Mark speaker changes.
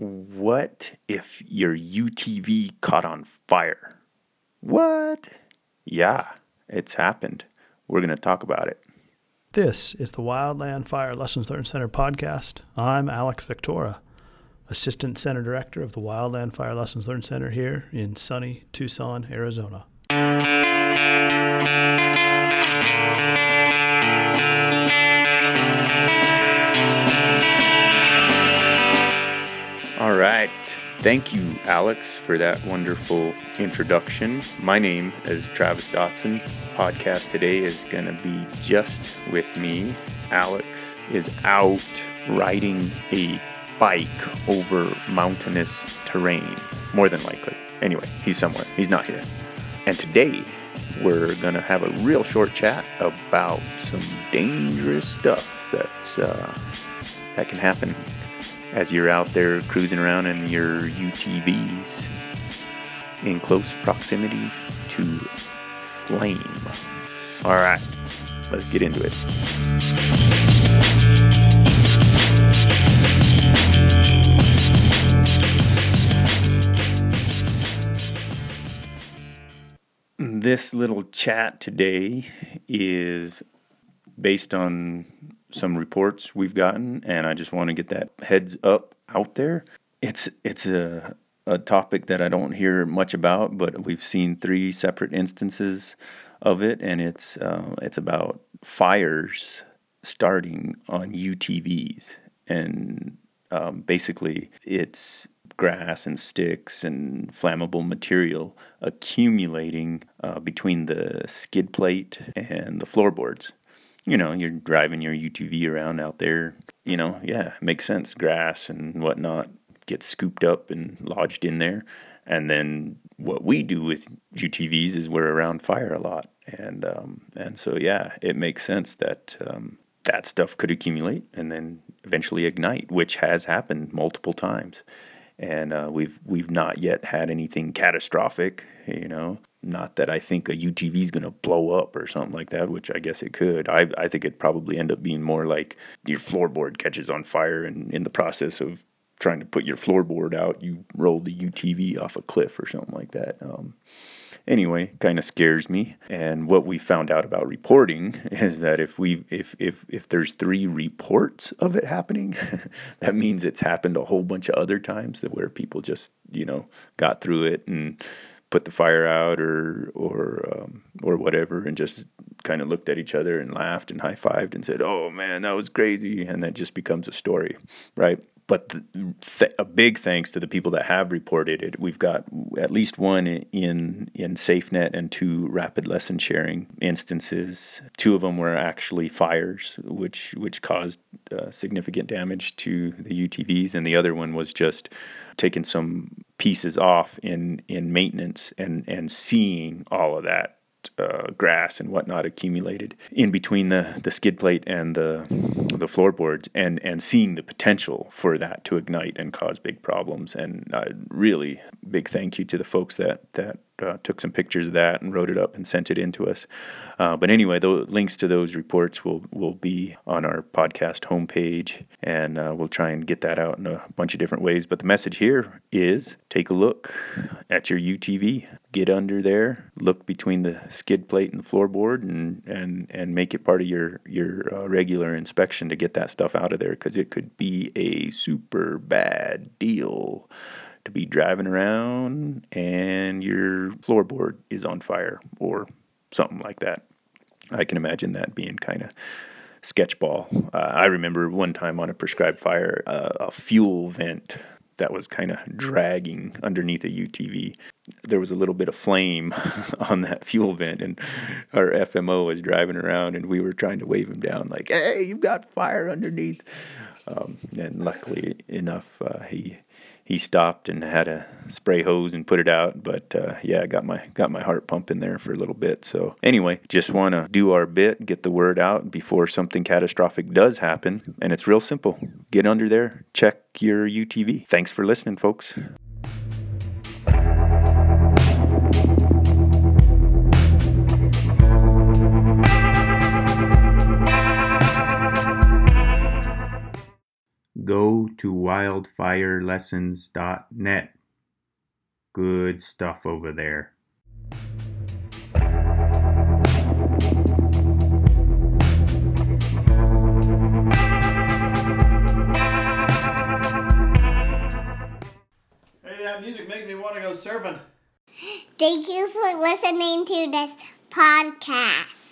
Speaker 1: What if your UTV caught on fire? What? Yeah, it's happened. We're going to talk about it.
Speaker 2: This is the Wildland Fire Lessons Learned Center podcast. I'm Alex Viktora, Assistant Center Director of the Wildland Fire Lessons Learned Center here in sunny Tucson, Arizona.
Speaker 1: All right. Thank you, Alex, for that wonderful introduction. My name is Travis Dotson. Podcast today is going to be just with me. Alex is out riding a bike over mountainous terrain, more than likely. Anyway, he's somewhere. He's not here. And today, we're going to have a real short chat about some dangerous stuff that's, uh, that can happen as you're out there cruising around in your UTVs in close proximity to flame. All right, let's get into it. This little chat today is based on some reports we've gotten, and I just want to get that heads up out there. It's it's a a topic that I don't hear much about, but we've seen three separate instances of it, and it's uh, it's about fires starting on UTVs, and um, basically it's grass and sticks and flammable material accumulating uh, between the skid plate and the floorboards you know, you're driving your UTV around out there, you know, yeah, makes sense. Grass and whatnot gets scooped up and lodged in there. And then what we do with UTVs is we're around fire a lot. And, um, and so, yeah, it makes sense that um, that stuff could accumulate and then eventually ignite, which has happened multiple times. And uh, we've we've not yet had anything catastrophic, you know. Not that I think a UTV is going to blow up or something like that, which I guess it could. I, I think it'd probably end up being more like your floorboard catches on fire, and in the process of trying to put your floorboard out, you roll the UTV off a cliff or something like that. Um, anyway, kind of scares me. And what we found out about reporting is that if we if if if there's three reports of it happening, that means it's happened a whole bunch of other times that where people just you know got through it and put the fire out or or um, or whatever, and just kind of looked at each other and laughed and high fived and said, "Oh man, that was crazy," and that just becomes a story, right? But th- a big thanks to the people that have reported it. We've got at least one in in SafeNet and two rapid lesson sharing instances. Two of them were actually fires, which which caused uh, significant damage to the UTVs, and the other one was just taking some pieces off in in maintenance and and seeing all of that uh, grass and whatnot accumulated in between the, the skid plate and the the floorboards, and and seeing the potential for that to ignite and cause big problems. And uh, really big thank you to the folks that that uh, took some pictures of that and wrote it up and sent it in to us. Uh, but anyway, the links to those reports will will be on our podcast homepage, and uh, we'll try and get that out in a bunch of different ways. But the message here is: take a look at your UTV, get under there, look between the skid plate and the floorboard, and and and make it part of your your uh, regular inspection to get that stuff out of there because it could be a super bad deal to be driving around and your floorboard is on fire or something like that. I can imagine that being kind of sketchball. Uh, I remember one time on a prescribed fire, uh, a fuel vent that was kind of dragging underneath a UTV. There was a little bit of flame on that fuel vent, and our FMO was driving around, and we were trying to wave him down, like, "Hey, you've got fire underneath." Um, and luckily enough, uh, he he stopped and had a spray hose and put it out. But uh, yeah, I got my got my heart pumping there for a little bit. So anyway, just want to do our bit, get the word out before something catastrophic does happen. And it's real simple. Get under there, check your UTV. Thanks for listening, folks. Go to wildfirelessons.net. Good stuff over there.
Speaker 3: Hey, that music makes me want to go surfing.
Speaker 4: Thank you for listening to this podcast.